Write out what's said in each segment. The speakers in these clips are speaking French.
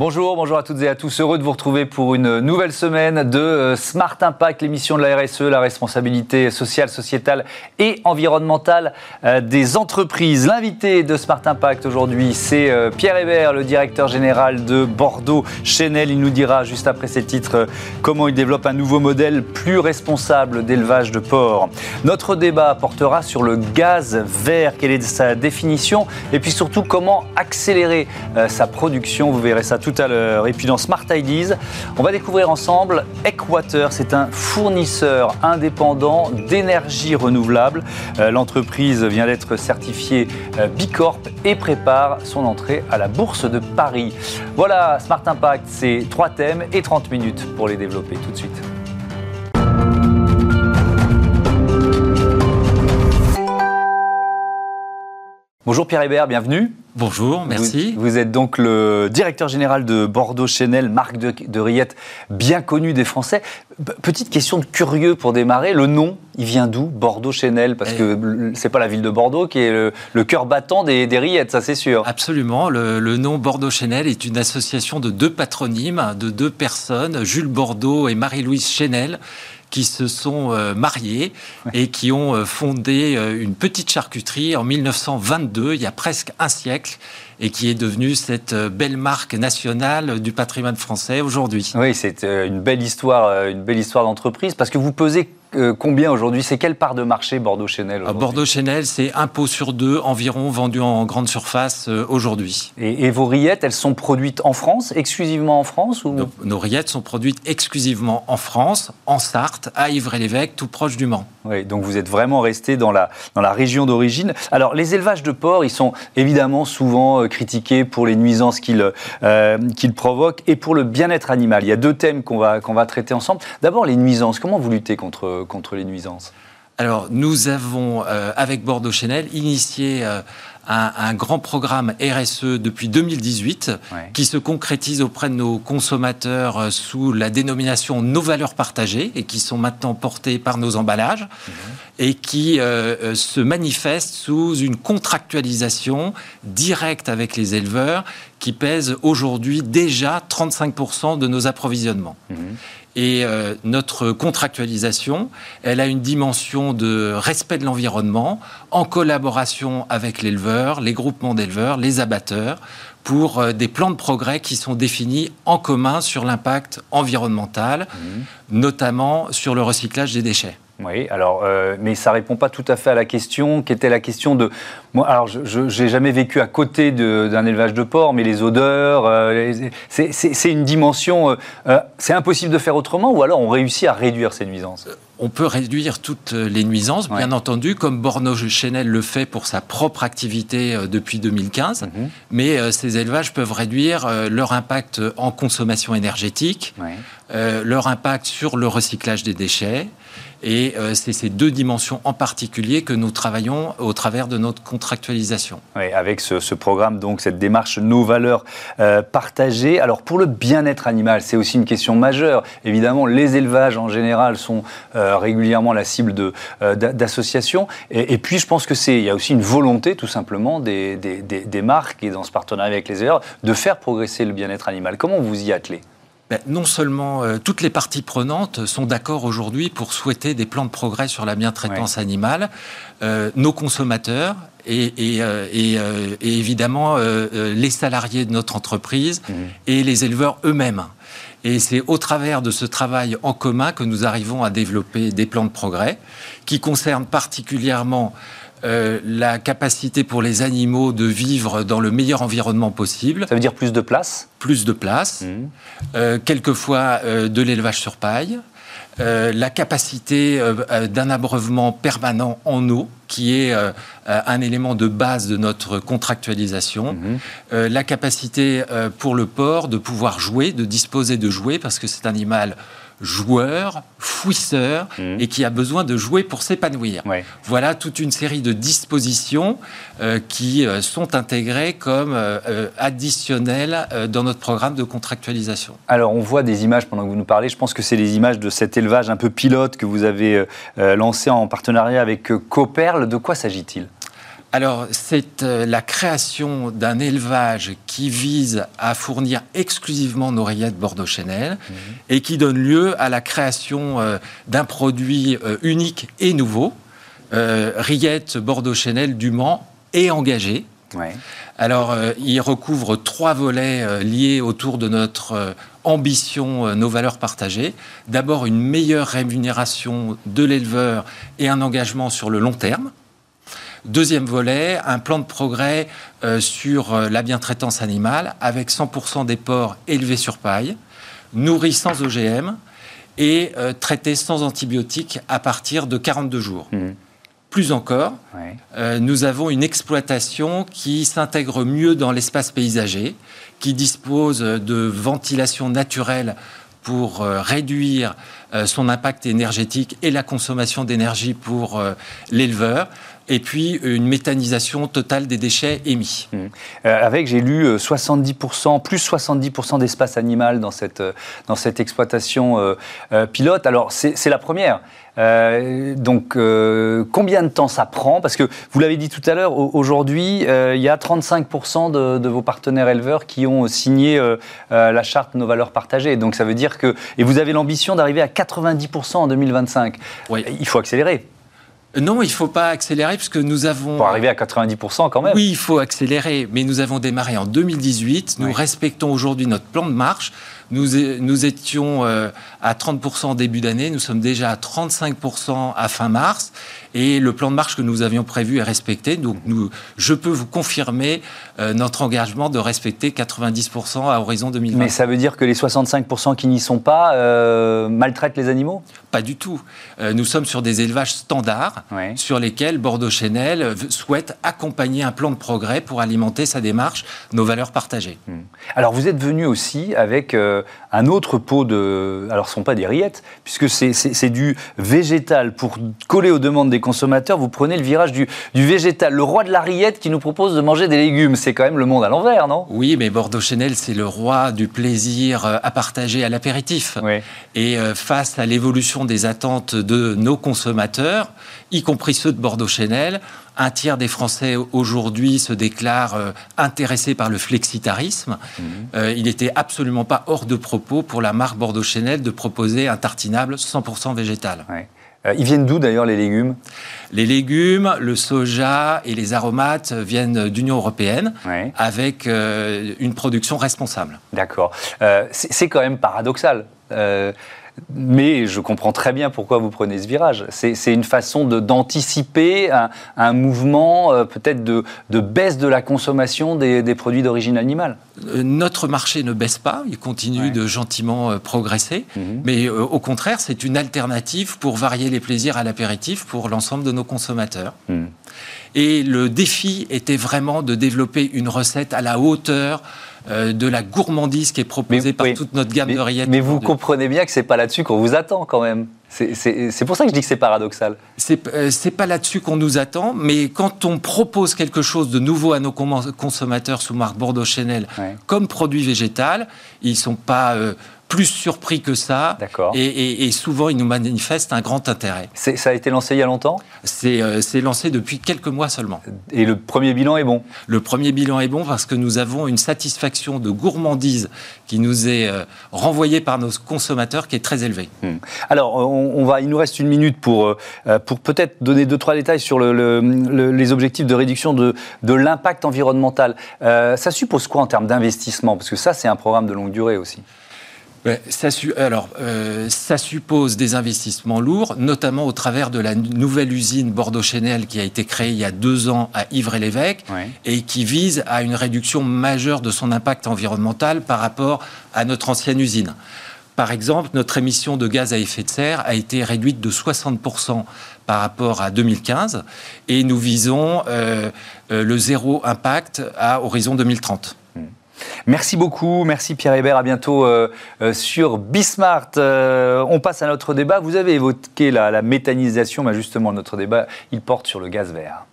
Bonjour, bonjour à toutes et à tous. Heureux de vous retrouver pour une nouvelle semaine de euh, Smart Impact, l'émission de la RSE, la responsabilité sociale, sociétale et environnementale euh, des entreprises. L'invité de Smart Impact aujourd'hui, c'est euh, Pierre Hébert, le directeur général de Bordeaux Chanel. Il nous dira juste après ces titres comment il développe un nouveau modèle plus responsable d'élevage de porc. Notre débat portera sur le gaz vert, quelle est sa définition? Et puis surtout comment accélérer sa production? Vous verrez ça tout tout à l'heure. Et puis dans Smart Ideas, on va découvrir ensemble Equator. C'est un fournisseur indépendant d'énergie renouvelable. Euh, l'entreprise vient d'être certifiée euh, Bicorp et prépare son entrée à la Bourse de Paris. Voilà, Smart Impact, c'est trois thèmes et 30 minutes pour les développer tout de suite. Bonjour Pierre Hébert, bienvenue. Bonjour, merci. Vous, êtes donc le directeur général de Bordeaux Chanel, marque de, rillettes bien connue des Français. Petite question de curieux pour démarrer, le nom, il vient d'où Bordeaux Chanel Parce que que c'est pas la ville de Bordeaux qui est le, cœur battant des, rillettes, ça c'est sûr. Absolument, le, le nom Bordeaux Chanel est une association de deux patronymes, de deux personnes, Jules Bordeaux et Marie-Louise Chanel qui se sont euh, mariés et qui ont euh, fondé euh, une petite charcuterie en 1922, il y a presque un siècle, et qui est devenue cette belle marque nationale du patrimoine français aujourd'hui. Oui, c'est une belle histoire, une belle histoire d'entreprise parce que vous pesez euh, combien aujourd'hui C'est quelle part de marché Bordeaux Chanel Bordeaux Chanel, c'est un pot sur deux environ vendu en grande surface euh, aujourd'hui. Et, vos rillettes, elles sont produites en France, exclusivement en France ou... nos, rillettes sont produites exclusivement en France, en Sarthe, à Ivry-l'Évêque, tout proche du Mans. Oui, donc vous êtes vraiment resté dans la, dans la région d'origine. Alors, les élevages de porcs, ils sont évidemment souvent euh, critiqués pour les nuisances qu'ils qu'ils provoquent et pour le bien-être animal. Il y a deux thèmes qu'on va, qu'on va traiter ensemble. D'abord, les nuisances. Comment vous luttez contre contre les nuisances alors, nous avons, euh, avec Bordeaux Chanel, initié euh, un, grand programme RSE depuis 2018 qui se concrétise auprès de nos consommateurs euh, sous la dénomination Nos valeurs partagées et qui sont maintenant portées par nos emballages mhm. et qui se manifeste sous une contractualisation directe avec les éleveurs qui pèse aujourd'hui déjà 35% de nos approvisionnements. Mhm. Et euh, notre contractualisation, elle a une dimension de respect de l'environnement en collaboration avec l'éleveur, les groupements d'éleveurs, les abatteurs, pour euh, des plans de progrès qui sont définis en commun sur l'impact environnemental, mmh. notamment sur le recyclage des déchets. Oui, alors, euh, mais ça répond pas tout à fait à la question, qui était la question de. Moi, alors, je n'ai jamais vécu à côté d'un élevage de porc, mais les odeurs, euh, c'est une dimension. Euh, c'est impossible de faire autrement, ou alors on réussit à réduire ces nuisances? On peut réduire toutes les nuisances, bien entendu, comme Borno Chanel le fait pour sa propre activité depuis 2015. Mhm. Mais ces élevages peuvent réduire leur impact en consommation énergétique, leur impact sur le recyclage des déchets, et euh, c'est ces deux dimensions en particulier que nous travaillons au travers de notre contractualisation. Avec ce, programme, donc cette démarche Nos valeurs euh, partagées. Alors pour le bien-être animal, c'est aussi une question majeure. Évidemment, les élevages en général sont euh, régulièrement la cible d'associations. Et, puis je pense que c'est, y a aussi une volonté tout simplement des, marques et dans ce partenariat avec les éleveurs de faire progresser le bien-être animal. Comment vous y attelez? Non seulement euh, toutes les parties prenantes sont d'accord aujourd'hui pour souhaiter des plans de progrès sur la bien-traitance animale, euh, nos consommateurs et, euh, évidemment les salariés de notre entreprise mmh. et les éleveurs eux-mêmes. Et c'est au travers de ce travail en commun que nous arrivons à développer des plans de progrès qui concernent particulièrement euh, la capacité pour les animaux de vivre dans le meilleur environnement possible. Ça veut dire plus de place Plus de place, mmh. euh, quelquefois euh, de l'élevage sur paille, la capacité d'un abreuvement permanent en eau, qui est un élément de base de notre contractualisation, mmh. la capacité pour le porc de pouvoir jouer, de disposer de jouets, parce que c'est un animal joueur, fouisseur, mmh. et qui a besoin de jouer pour s'épanouir. Voilà toute une série de dispositions euh, qui euh, sont intégrées comme euh, additionnelles dans notre programme de contractualisation. Alors, on voit des images pendant que vous nous parlez. Je pense que c'est les images de cet élevage un peu pilote que vous avez lancé en partenariat avec Coperle. De quoi s'agit-il? Alors, c'est euh, la création d'un élevage qui vise à fournir exclusivement nos rillettes Bordeaux-Chanel mhm. et qui donne lieu à la création euh, d'un produit euh, unique et nouveau, rillettes Bordeaux-Chanel du Mans et engagé. Alors, il recouvre trois volets liés autour de notre ambition, nos valeurs partagées. D'abord, une meilleure rémunération de l'éleveur et un engagement sur le long terme. Deuxième volet, un plan de progrès euh, sur euh, la bientraitance animale avec 100% des porcs élevés sur paille, nourris sans OGM et euh, traités sans antibiotiques à partir de 42 jours. Mmh. Plus encore, nous avons une exploitation qui s'intègre mieux dans l'espace paysager, qui dispose de ventilation naturelle pour réduire son impact énergétique et la consommation d'énergie pour l'éleveur et puis une méthanisation totale des déchets émis. Mmh. Euh, avec, j'ai lu 70%, euh, plus 70% d'espace animal dans cette, euh, dans cette exploitation pilote. Alors, c'est la première. donc, combien de temps ça prend? Parce que vous l'avez dit tout à l'heure, aujourd'hui, il y a 35% de, de, vos partenaires éleveurs qui ont signé la charte Nos valeurs partagées. Donc, ça veut dire que. Et vous avez l'ambition d'arriver à 90% en 2025. Oui. Il faut accélérer. Non, il ne faut pas accélérer puisque nous avons... Pour arriver à 90% quand même. Oui, il faut accélérer, mais nous avons démarré en 2018. Nous respectons aujourd'hui notre plan de marche. Nous, nous étions euh, à 30% en début d'année, nous sommes déjà à 35% à fin mars, et le plan de marche que nous avions prévu est respecté. Donc nous, je peux vous confirmer euh, notre engagement de respecter 90% à horizon 2020. Mais ça veut dire que les 65% qui n'y sont pas euh, maltraitent les animaux? Pas du tout. nous sommes sur des élevages standards sur lesquels Bordeaux-Chenel souhaite accompagner un plan de progrès pour alimenter sa démarche, nos valeurs partagées. Hmm. Alors vous êtes venu aussi avec euh, un autre pot de... Alors ce ne sont pas des rillettes, puisque c'est du végétal. Pour coller aux demandes des consommateurs, vous prenez le virage du, végétal. Le roi de la rillette qui nous propose de manger des légumes, c'est quand même le monde à l'envers, non? Oui, mais Bordeaux Chanel, c'est le roi du plaisir euh, à partager à l'apéritif. Et euh, face à l'évolution des attentes de nos consommateurs, y compris ceux de Bordeaux Chanel, un tiers des Français aujourd'hui se déclarent euh, intéressés par le flexitarisme. Mhm. Euh, il n'était absolument pas hors de propos pour la marque Bordeaux Chanel de proposer un tartinable 100% végétal. Euh, ils viennent d'où d'ailleurs les légumes? Les légumes, le soja et les aromates viennent d'Union européenne avec une production responsable. D'accord. c'est quand même paradoxal mais je comprends très bien pourquoi vous prenez ce virage. C'est une façon d'anticiper un, mouvement euh, peut-être de, baisse de la consommation des, produits d'origine animale. Euh, notre marché ne baisse pas, il continue de gentiment euh, progresser, mhm. mais au contraire, c'est une alternative pour varier les plaisirs à l'apéritif pour l'ensemble de nos consommateurs. Mhm. Et le défi était vraiment de développer une recette à la hauteur euh, de la gourmandise qui est proposée par toute notre gamme de rillettes. Mais vous comprenez bien que c'est pas là-dessus qu'on vous attend quand même. C'est pour ça que je dis que c'est paradoxal. C'est euh, pas là-dessus qu'on nous attend, mais quand on propose quelque chose de nouveau à nos consommateurs sous marque Bordeaux Chanel comme produit végétal, ils sont pas euh, plus surpris que ça. Et, et, souvent, ils nous manifestent un grand intérêt. Ça a été lancé il y a longtemps? Euh, C'est lancé depuis quelques mois seulement. Et le premier bilan est bon? Le premier bilan est bon parce que nous avons une satisfaction de gourmandise qui nous est euh, renvoyée par nos consommateurs qui est très élevée. Hmm. Alors, on, va, il nous reste une minute pour, euh, pour peut-être donner deux, trois détails sur le, les objectifs de réduction de, de l'impact environnemental. ça suppose quoi en termes d'investissement? Parce que ça, c'est un programme de longue durée aussi ça, alors, euh, ça suppose des investissements lourds, notamment au travers de la nouvelle usine Bordeaux-Chenel qui a été créée il y a deux ans à Ivry-l'Évêque et qui vise à une réduction majeure de son impact environnemental par rapport à notre ancienne usine. Par exemple, notre émission de gaz à effet de serre a été réduite de 60% par rapport à 2015 et nous visons euh, euh, le zéro impact à horizon 2030. Merci beaucoup, merci Pierre Hébert, à bientôt euh, euh, sur Bismart. Euh, on passe à notre débat. Vous avez évoqué la, la méthanisation, mais justement notre débat, il porte sur le gaz vert.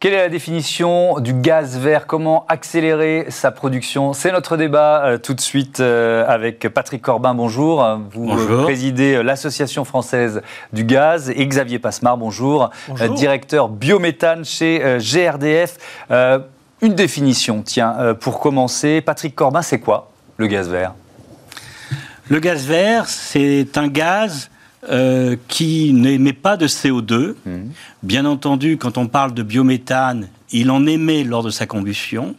Quelle est la définition du gaz vert? Comment accélérer sa production? C'est notre débat euh, tout de suite euh, avec Patrick Corbin. Bonjour. Vous euh, présidez l'Association française du gaz et Xavier Passemar. Bonjour. directeur biométhane chez GRDF. une définition, tiens, pour commencer. Patrick Corbin, c'est quoi le gaz vert? Le gaz vert, c'est un gaz euh, qui n'émet pas de CO2. Mmh. Bien entendu, quand on parle de biométhane, il en émet lors de sa combustion,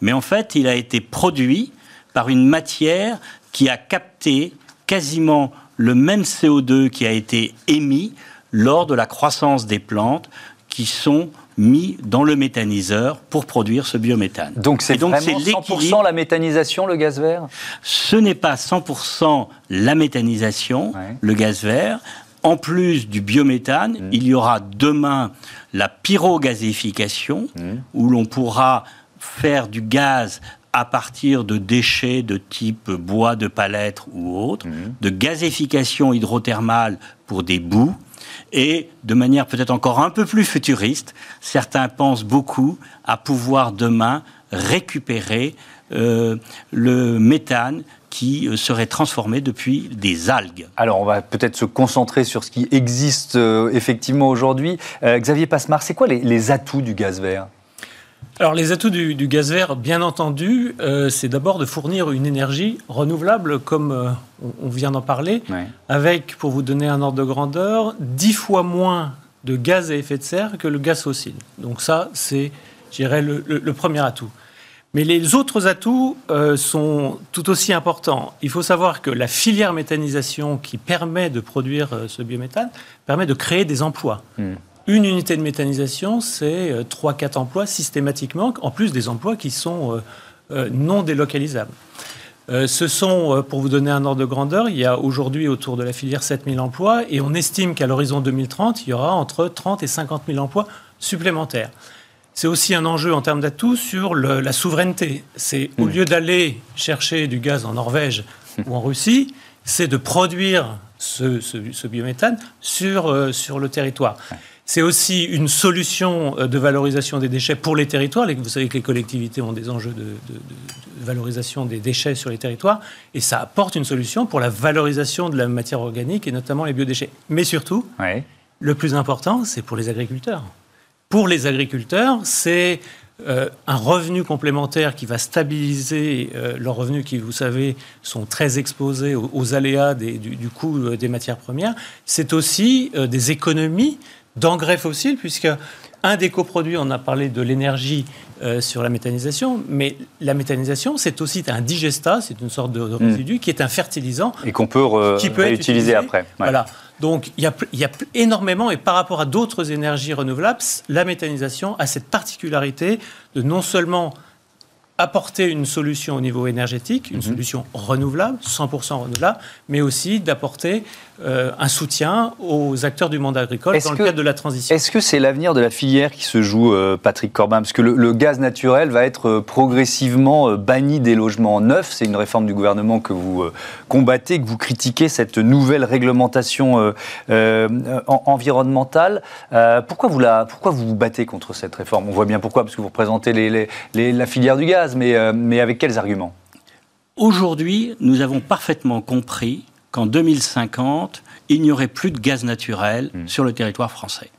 mais en fait, il a été produit par une matière qui a capté quasiment le même CO2 qui a été émis lors de la croissance des plantes qui sont mis dans le méthaniseur pour produire ce biométhane. Donc c'est vraiment 100% la méthanisation, le gaz vert? Ce n'est pas 100% la méthanisation, le gaz vert. En plus du biométhane, mm. il y aura demain la pyrogazéification, mm. où l'on pourra faire du gaz à partir de déchets de type bois de palette ou autre, mm. de gazéification hydrothermale pour des boues, et de manière peut-être encore un peu plus futuriste, certains pensent beaucoup à pouvoir demain récupérer euh, le méthane qui euh, serait transformé depuis des algues. Alors on va peut-être se concentrer sur ce qui existe euh, effectivement aujourd'hui. Xavier Passemar, c'est quoi les atouts du gaz vert? Alors les atouts du, gaz vert, bien entendu, euh, c'est d'abord de fournir une énergie renouvelable, comme euh, on, vient d'en parler, avec, pour vous donner un ordre de grandeur, dix fois moins de gaz à effet de serre que le gaz fossile. Donc ça, c'est, je dirais, le, premier atout. Mais les autres atouts euh, sont tout aussi importants. Il faut savoir que la filière méthanisation qui permet de produire ce biométhane permet de créer des emplois. Hmm. Une unité de méthanisation, c'est 3-4 euh, emplois systématiquement, en plus des emplois qui sont euh, euh, non délocalisables. ce sont, pour vous donner un ordre de grandeur, il y a aujourd'hui autour de la filière 7000 emplois et on estime qu'à l'horizon 2030, il y aura entre 30 et 50 000 emplois supplémentaires. C'est aussi un enjeu en termes d'atouts sur la souveraineté. C'est au mmh. lieu d'aller chercher du gaz en Norvège ou en Russie, c'est de produire ce, biométhane sur, sur le territoire. C'est aussi une solution euh, de valorisation des déchets pour les territoires. Vous savez que les collectivités ont des enjeux de, valorisation des déchets sur les territoires, et ça apporte une solution pour la valorisation de la matière organique et notamment les biodéchets. Mais surtout, le plus important, c'est pour les agriculteurs. Pour les agriculteurs, c'est euh, un revenu complémentaire qui va stabiliser euh, leurs revenus qui, vous savez, sont très exposés aux, aléas du, du, coût des matières premières. C'est aussi des économies d'engrais fossiles, puisque un des coproduits, on a parlé de l'énergie euh, sur la méthanisation, mais la méthanisation, c'est aussi un digestat, c'est une sorte de, hmm. résidu qui est un fertilisant. Et qu'on peut, réutiliser après. Voilà. Donc il y, a, il y, a, énormément, et par rapport à d'autres énergies renouvelables, la méthanisation a cette particularité de non seulement apporter une solution au niveau énergétique, une mhm. solution renouvelable, 100% renouvelable, mais aussi d'apporter euh, un soutien aux acteurs du monde agricole dans le cadre de la transition. Est-ce que c'est l'avenir de la filière qui se joue, euh, Patrick Corbin? Parce que le, gaz naturel va être euh, progressivement banni des logements neufs. C'est une réforme du gouvernement que vous combattez, que vous critiquez, cette nouvelle réglementation environnementale. pourquoi, vous la, pourquoi vous vous battez contre cette réforme? On voit bien pourquoi, parce que vous représentez les, la filière du gaz, mais, mais avec quels arguments? Aujourd'hui, nous avons parfaitement compris qu'en 2050, il n'y aurait plus de gaz naturel hmm. sur le territoire français.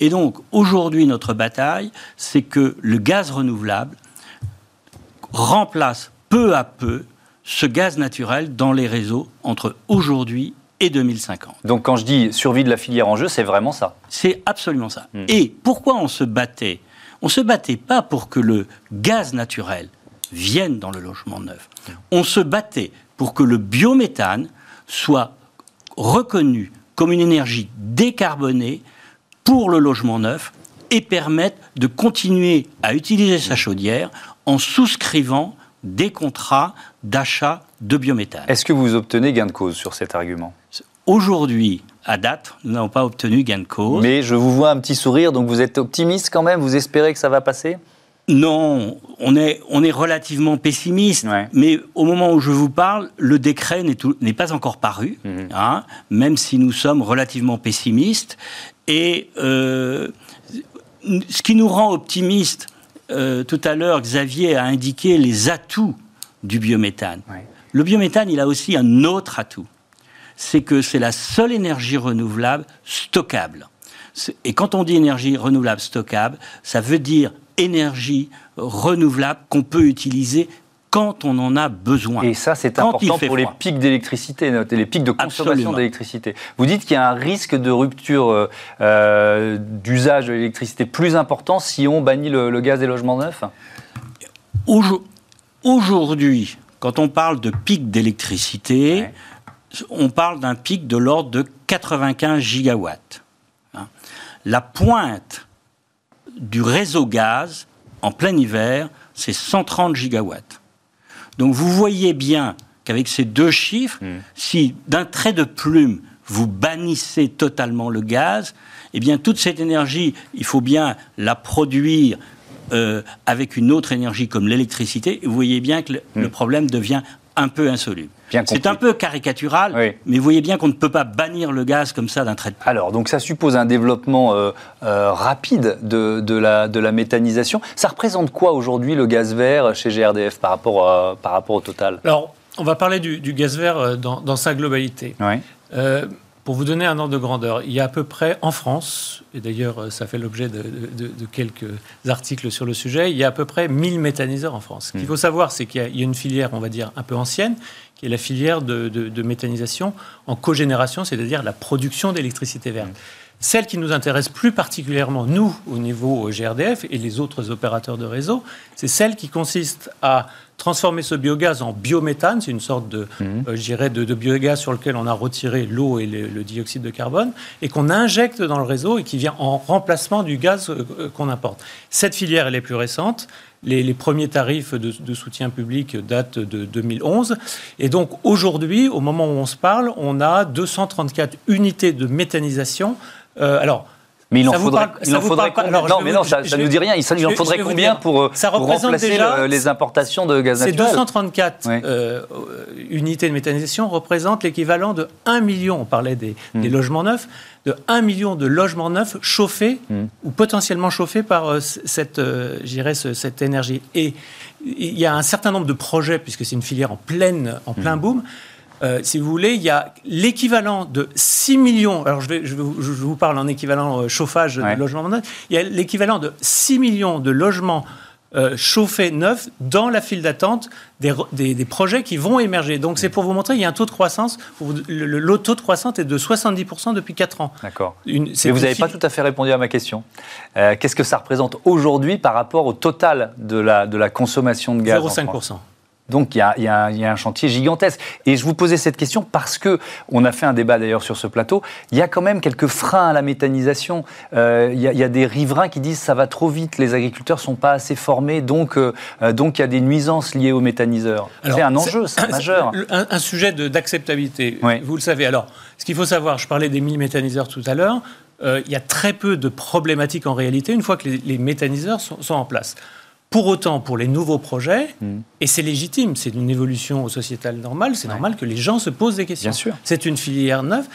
Et donc, aujourd'hui, notre bataille, c'est que le gaz renouvelable remplace peu à peu ce gaz naturel dans les réseaux entre aujourd'hui et 2050. Donc quand je dis survie de la filière en jeu, c'est vraiment ça? C'est absolument ça. Hmm. Et pourquoi on se battait On se battait pas pour que le gaz naturel vienne dans le logement neuf. On se battait pour que le biométhane soit reconnue comme une énergie décarbonée pour le logement neuf et permette de continuer à utiliser sa chaudière en souscrivant des contrats d'achat de biométhane. Est-ce que vous obtenez gain de cause sur cet argument? Aujourd'hui, à date, nous n'avons pas obtenu gain de cause. Mais je vous vois un petit sourire, donc vous êtes optimiste quand même Vous espérez que ça va passer? Non, on est, on est relativement pessimiste, mais au moment où je vous parle, le décret n'est pas encore paru, mhm. hein, même si nous sommes relativement pessimistes. Et euh, ce qui nous rend optimistes, euh, tout à l'heure, Xavier a indiqué les atouts du biométhane. Le biométhane, il a aussi un autre atout. C'est que c'est la seule énergie renouvelable stockable. Et quand on dit énergie renouvelable stockable, ça veut dire énergie renouvelable qu'on peut utiliser quand on en a besoin. Et ça, c'est important pour les pics d'électricité, les pics de consommation d'électricité. Vous dites qu'il y a un risque de rupture euh, euh, d'usage de l'électricité plus important si on bannit le, gaz des logements neufs? Aujourd'hui, quand on parle de pic d'électricité, on parle d'un pic de l'ordre de 95 gigawatts. Hein. La pointe du réseau gaz en plein hiver, c'est 130 gigawatts. Donc vous voyez bien qu'avec ces deux chiffres, hmm. si d'un trait de plume, vous bannissez totalement le gaz, eh bien toute cette énergie, il faut bien la produire euh, avec une autre énergie comme l'électricité. Vous voyez bien que le, hmm. problème devient un peu insoluble. C'est un peu caricatural, mais vous voyez bien qu'on ne peut pas bannir le gaz comme ça d'un trait de plume. Alors, donc ça suppose un développement euh, euh, rapide de, la, de la méthanisation. Ça représente quoi aujourd'hui le gaz vert chez GRDF par rapport, par rapport au total? Alors, on va parler du, gaz vert euh, dans, sa globalité. Pour vous donner un ordre de grandeur, il y a à peu près en France, et d'ailleurs ça fait l'objet de, quelques articles sur le sujet, il y a à peu près 1000 méthaniseurs en France. Ce qu'il hmm. faut savoir, c'est qu'il y, a une filière, on va dire, un peu ancienne, qui est la filière de, méthanisation en cogénération, c'est-à-dire la production d'électricité verte. Celle qui nous intéresse plus particulièrement, nous, au niveau GRDF et les autres opérateurs de réseau, c'est celle qui consiste à transformer ce biogaz en biométhane, c'est une sorte de, mmh. euh, de, biogaz sur lequel on a retiré l'eau et le, dioxyde de carbone, et qu'on injecte dans le réseau et qui vient en remplacement du gaz euh, euh, qu'on importe. Cette filière, elle est plus récente. Les, premiers tarifs de, soutien public datent de 2011. Et donc aujourd'hui, au moment où on se parle, on a 234 unités de méthanisation. Alors, mais il en faudrait, il en faudrait combien Non, mais non, ça ne nous dit rien. Il, en faudrait combien pour, ça pour remplacer les importations de gaz naturel Ces 234 euh, unités de méthanisation représentent l'équivalent de 1 million, on parlait des, hmm. logements neufs, de 1 million de logements neufs chauffés hmm. ou potentiellement chauffés par euh, cette, euh, cette énergie. Et il y a un certain nombre de projets, puisque c'est une filière en, pleine, en plein hmm. boom, euh, si vous voulez, il y a l'équivalent de 6 millions, alors je, vais, je, vous parle en équivalent euh, chauffage de logements neufs, il y a l'équivalent de 6 millions de logements euh, chauffés neufs dans la file d'attente des, des, projets qui vont émerger. Donc c'est pour vous montrer, il y a un taux de croissance, le, taux de croissance est de 70% depuis 4 ans. D'accord. Mais vous n'avez pas tout à fait répondu à ma question. Qu'est-ce que ça représente aujourd'hui par rapport au total de la, de la consommation de gaz 0,5%. Donc il y, a, un chantier gigantesque. Et je vous posais cette question parce que on a fait un débat d'ailleurs sur ce plateau. Il y a quand même quelques freins à la méthanisation. Euh, il, y a, des riverains qui disent ça va trop vite, les agriculteurs sont pas assez formés, donc euh, donc il y a des nuisances liées aux méthaniseurs. C'est un enjeu, c'est majeur. Un, sujet d'acceptabilité. Vous le savez. Alors, ce qu'il faut savoir, je parlais des 1000 méthaniseurs tout à l'heure. Euh, il y a très peu de problématiques en réalité une fois que les, méthaniseurs sont en place. Pour autant, pour les nouveaux projets, hmm. et c'est légitime, c'est une évolution sociétale normale, c'est normal que les gens se posent des questions. Bien sûr. C'est une filière neuve.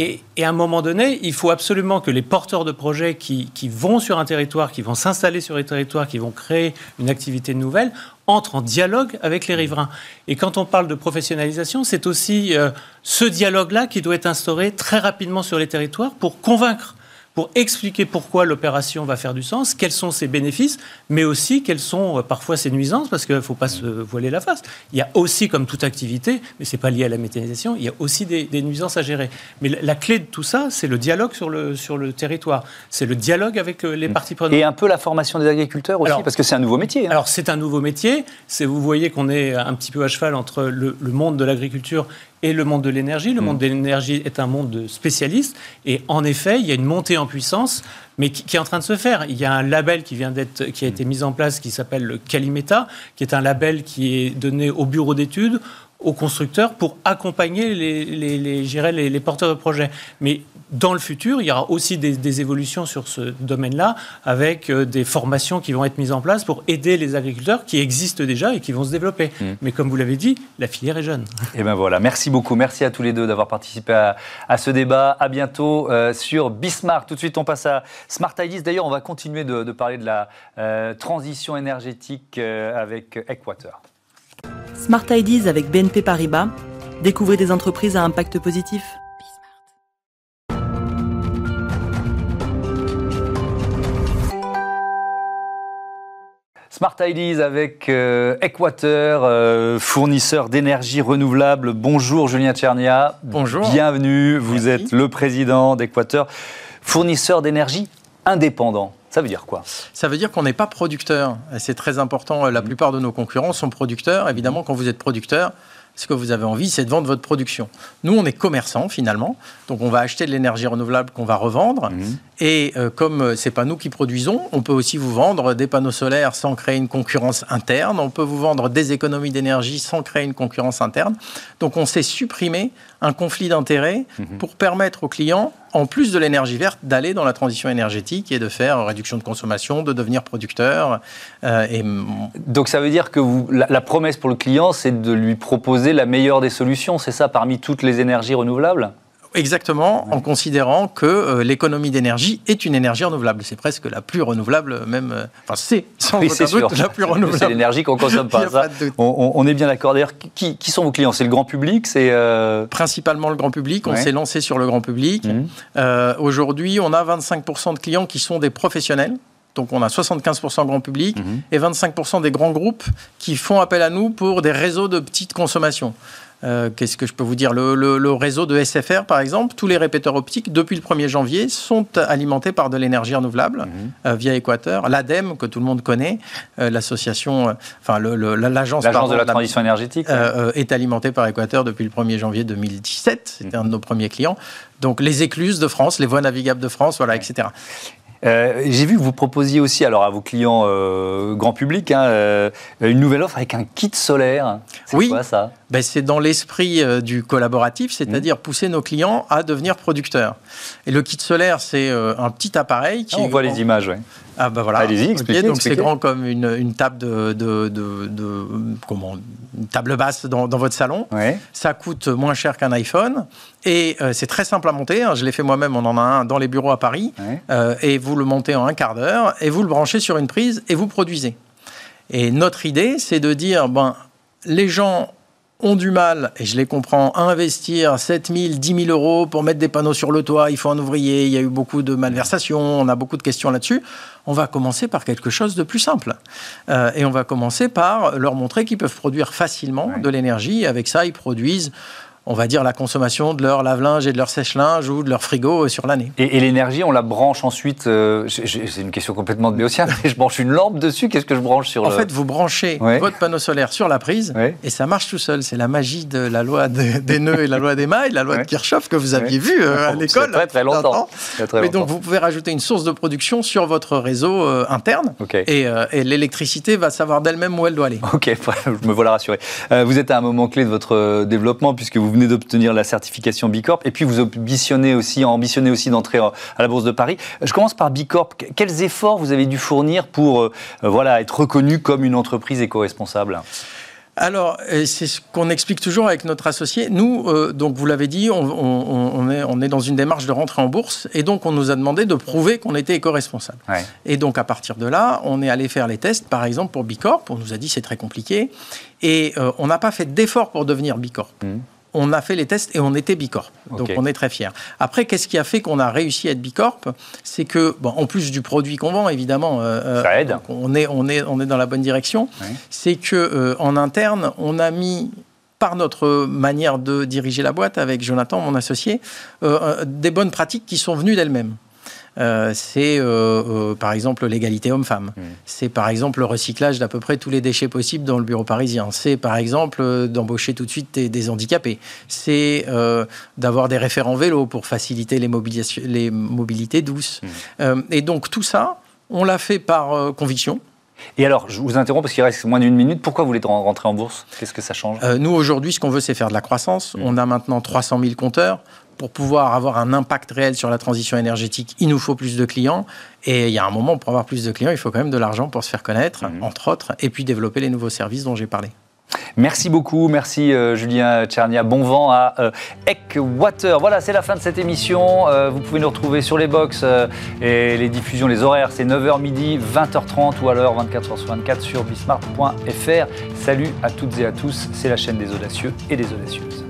Et, à un moment donné, il faut absolument que les porteurs de projets qui, vont sur un territoire, qui vont s'installer sur un territoire, qui vont créer une activité nouvelle, entrent en dialogue avec les riverains. Et quand on parle de professionnalisation, c'est aussi euh, ce dialogue-là qui doit être instauré très rapidement sur les territoires pour convaincre pour expliquer pourquoi l'opération va faire du sens, quels sont ses bénéfices, mais aussi quelles sont euh, parfois ses nuisances, parce qu'il ne faut pas se voiler la face. Il y a aussi, comme toute activité, mais ce n'est pas lié à la méthanisation, il y a aussi des, nuisances à gérer. Mais la, clé de tout ça, c'est le dialogue sur le, sur le territoire. C'est le dialogue avec euh, les parties prenantes. Et un peu la formation des agriculteurs aussi, parce que c'est un nouveau métier. Hein. Alors c'est un nouveau métier. Vous voyez qu'on est un petit peu à cheval entre le, le monde de l'agriculture et le monde de l'énergie. Le mm. monde de l'énergie est un monde de spécialistes. Et en effet, il y a une montée en puissance, mais qui, est en train de se faire. Il y a un label qui, vient d'être, qui a été mis en place qui s'appelle le Calimeta, qui est un label qui est donné au bureau d'études aux constructeurs pour accompagner les, les, les, les, porteurs de projets. Mais dans le futur, il y aura aussi des, évolutions sur ce domaine-là, avec euh, des formations qui vont être mises en place pour aider les agriculteurs qui existent déjà et qui vont se développer. Mmh. Mais comme vous l'avez dit, la filière est jeune. Et ben voilà, merci beaucoup. Merci à tous les deux d'avoir participé à, ce débat. À bientôt euh, sur Bismarck. Tout de suite, on passe à Smart Ideas. D'ailleurs, on va continuer de, parler de la euh, transition énergétique avec Equator. Smart Ideas avec BNP Paribas. Découvrez des entreprises à impact positif. Smart Ideas avec euh, Equateur, euh, fournisseur d'énergie renouvelable. Bonjour Julien Tchernia. Bonjour. Bienvenue. Vous êtes le président d'Equateur, fournisseur d'énergie indépendant. Ça veut dire quoi? Ça veut dire qu'on n'est pas producteur. C'est très important. La plupart de nos concurrents sont producteurs. Évidemment, quand vous êtes producteur, ce que vous avez envie, c'est de vendre votre production. Nous, on est commerçant finalement, donc on va acheter de l'énergie renouvelable qu'on va revendre. Mhm. Et euh, comme euh, c'est pas nous qui produisons, on peut aussi vous vendre des panneaux solaires sans créer une concurrence interne. On peut vous vendre des économies d'énergie sans créer une concurrence interne. Donc on sait supprimer un conflit d'intérêts mhm. pour permettre aux clients, en plus de l'énergie verte, d'aller dans la transition énergétique et de faire réduction de consommation, de devenir producteur. Euh, et... Donc ça veut dire que vous, la, promesse pour le client, c'est de lui proposer la meilleure des solutions, c'est ça, parmi toutes les énergies renouvelables? Exactement, en considérant que euh, l'économie d'énergie est une énergie renouvelable. C'est presque la plus renouvelable, même. Euh, enfin, c'est sans aucun doute la plus renouvelable. C'est l'énergie qu'on ne consomme pas. ça, on, est bien d'accord. D'ailleurs, qui, sont vos clients? C'est le grand public C'est euh, Principalement le grand public. On s'est lancé sur le grand public. Mmh. Aujourd'hui, on a 25% de clients qui sont des professionnels. Donc on a 75% grand public mmh. et 25% des grands groupes qui font appel à nous pour des réseaux de petite consommation. Euh, qu'est-ce que je peux vous dire? Le, réseau de SFR, par exemple, tous les répéteurs optiques, depuis le 1er janvier, sont alimentés par de l'énergie renouvelable mhm. euh, via Équateur. L'ADEME, que tout le monde connaît, euh, l'association, enfin l'agence de la transition énergétique, est alimentée par Équateur depuis le 1er janvier 2017. C'était un de nos premiers clients. Donc les écluses de France, les voies navigables de France, voilà, etc. Euh, j'ai vu que vous proposiez aussi, alors à vos clients euh, grand public, hein, euh, une nouvelle offre avec un kit solaire. C'est oui. quoi ça? Ben, C'est dans l'esprit du collaboratif, c'est-à-dire mmh. pousser nos clients à devenir producteurs. Et le kit solaire, c'est un petit appareil qui. Ah, on voit les images, oui. Ah bah voilà. Allez-y, expliquez. donc c'est grand comme une, une table de, de, de, comment une table basse dans, dans votre salon. Ouais. Ça coûte moins cher qu'un iPhone et euh, c'est très simple à monter. Hein. Je l'ai fait moi-même. On en a un dans les bureaux à Paris euh, et vous le montez en un quart d'heure et vous le branchez sur une prise et vous produisez. Et notre idée, c'est de dire ben les gens ont du mal, et je les comprends, à investir 7 000, 10 000 euros pour mettre des panneaux sur le toit, il faut un ouvrier, il y a eu beaucoup de malversations, on a beaucoup de questions là-dessus. On va commencer par quelque chose de plus simple. Euh, et on va commencer par leur montrer qu'ils peuvent produire facilement de l'énergie. Avec ça, ils produisent on va dire, la consommation de leur lave-linge et de leur sèche-linge ou de leur frigo euh, sur l'année. Et, l'énergie, on la branche ensuite, euh, c'est une question complètement de béotien, mais je branche une lampe dessus, qu'est-ce que je branche sur En fait, vous branchez votre panneau solaire sur la prise et ça marche tout seul. C'est la magie de la loi des nœuds et la loi des mailles, la loi de Kirchhoff que vous aviez vue euh, à l'école. Très très longtemps. Mais donc vous pouvez rajouter une source de production sur votre réseau interne et, et l'électricité va savoir d'elle-même où elle doit aller. Ok, je me voilà rassuré. vous êtes à un moment clé de votre développement puisque vous venez d'obtenir la certification Bicorp et puis vous ambitionnez aussi, ambitionnez aussi d'entrer à la Bourse de Paris. Je commence par Bicorp. Quels efforts vous avez dû fournir pour euh, voilà, être reconnu comme une entreprise éco-responsable? Alors, c'est ce qu'on explique toujours avec notre associé. Nous, euh, donc vous l'avez dit, on, est, on, est, dans une démarche de rentrée en bourse et donc on nous a demandé de prouver qu'on était éco-responsable. Et donc à partir de là, on est allé faire les tests, par exemple pour Bicorp. On nous a dit c'est très compliqué et euh, on n'a pas fait d'effort pour devenir Bicorp. Mmh on a fait les tests et on était Bicorp. Donc on est très fiers. Après, qu'est-ce qui a fait qu'on a réussi à être Bicorp? C'est que, bon, en plus du produit qu'on vend, évidemment, euh, euh, Ça aide. on, est, on, est, on est dans la bonne direction. C'est que euh, en interne, on a mis par notre manière de diriger la boîte avec Jonathan, mon associé, des bonnes pratiques qui sont venues d'elles-mêmes. Euh, c'est euh, euh, par exemple l'égalité homme-femme. Mmh. C'est par exemple le recyclage d'à peu près tous les déchets possibles dans le bureau parisien. C'est par exemple d'embaucher tout de suite des, handicapés. C'est d'avoir des référents vélo pour faciliter les, les mobilités douces. Mmh. et donc tout ça, on l'a fait par conviction. Et alors, je vous interromps parce qu'il reste moins d'une minute. Pourquoi vous voulez rentrer en bourse? Qu'est-ce que ça change? Nous, aujourd'hui, ce qu'on veut, c'est faire de la croissance. Mm. On a maintenant 300 000 compteurs pour pouvoir avoir un impact réel sur la transition énergétique, il nous faut plus de clients. Et il y a un moment, pour avoir plus de clients, il faut quand même de l'argent pour se faire connaître, mhm. entre autres, et puis développer les nouveaux services dont j'ai parlé. Merci beaucoup, merci euh, Julien Tchernia. Bon vent à euh, Eckwater. Voilà, c'est la fin de cette émission. Euh, vous pouvez nous retrouver sur les box et les diffusions, les horaires, c'est 9h midi, 20h30 ou alors 24h sur 24 sur bismart.fr. Salut à toutes et à tous, c'est la chaîne des audacieux et des audacieuses.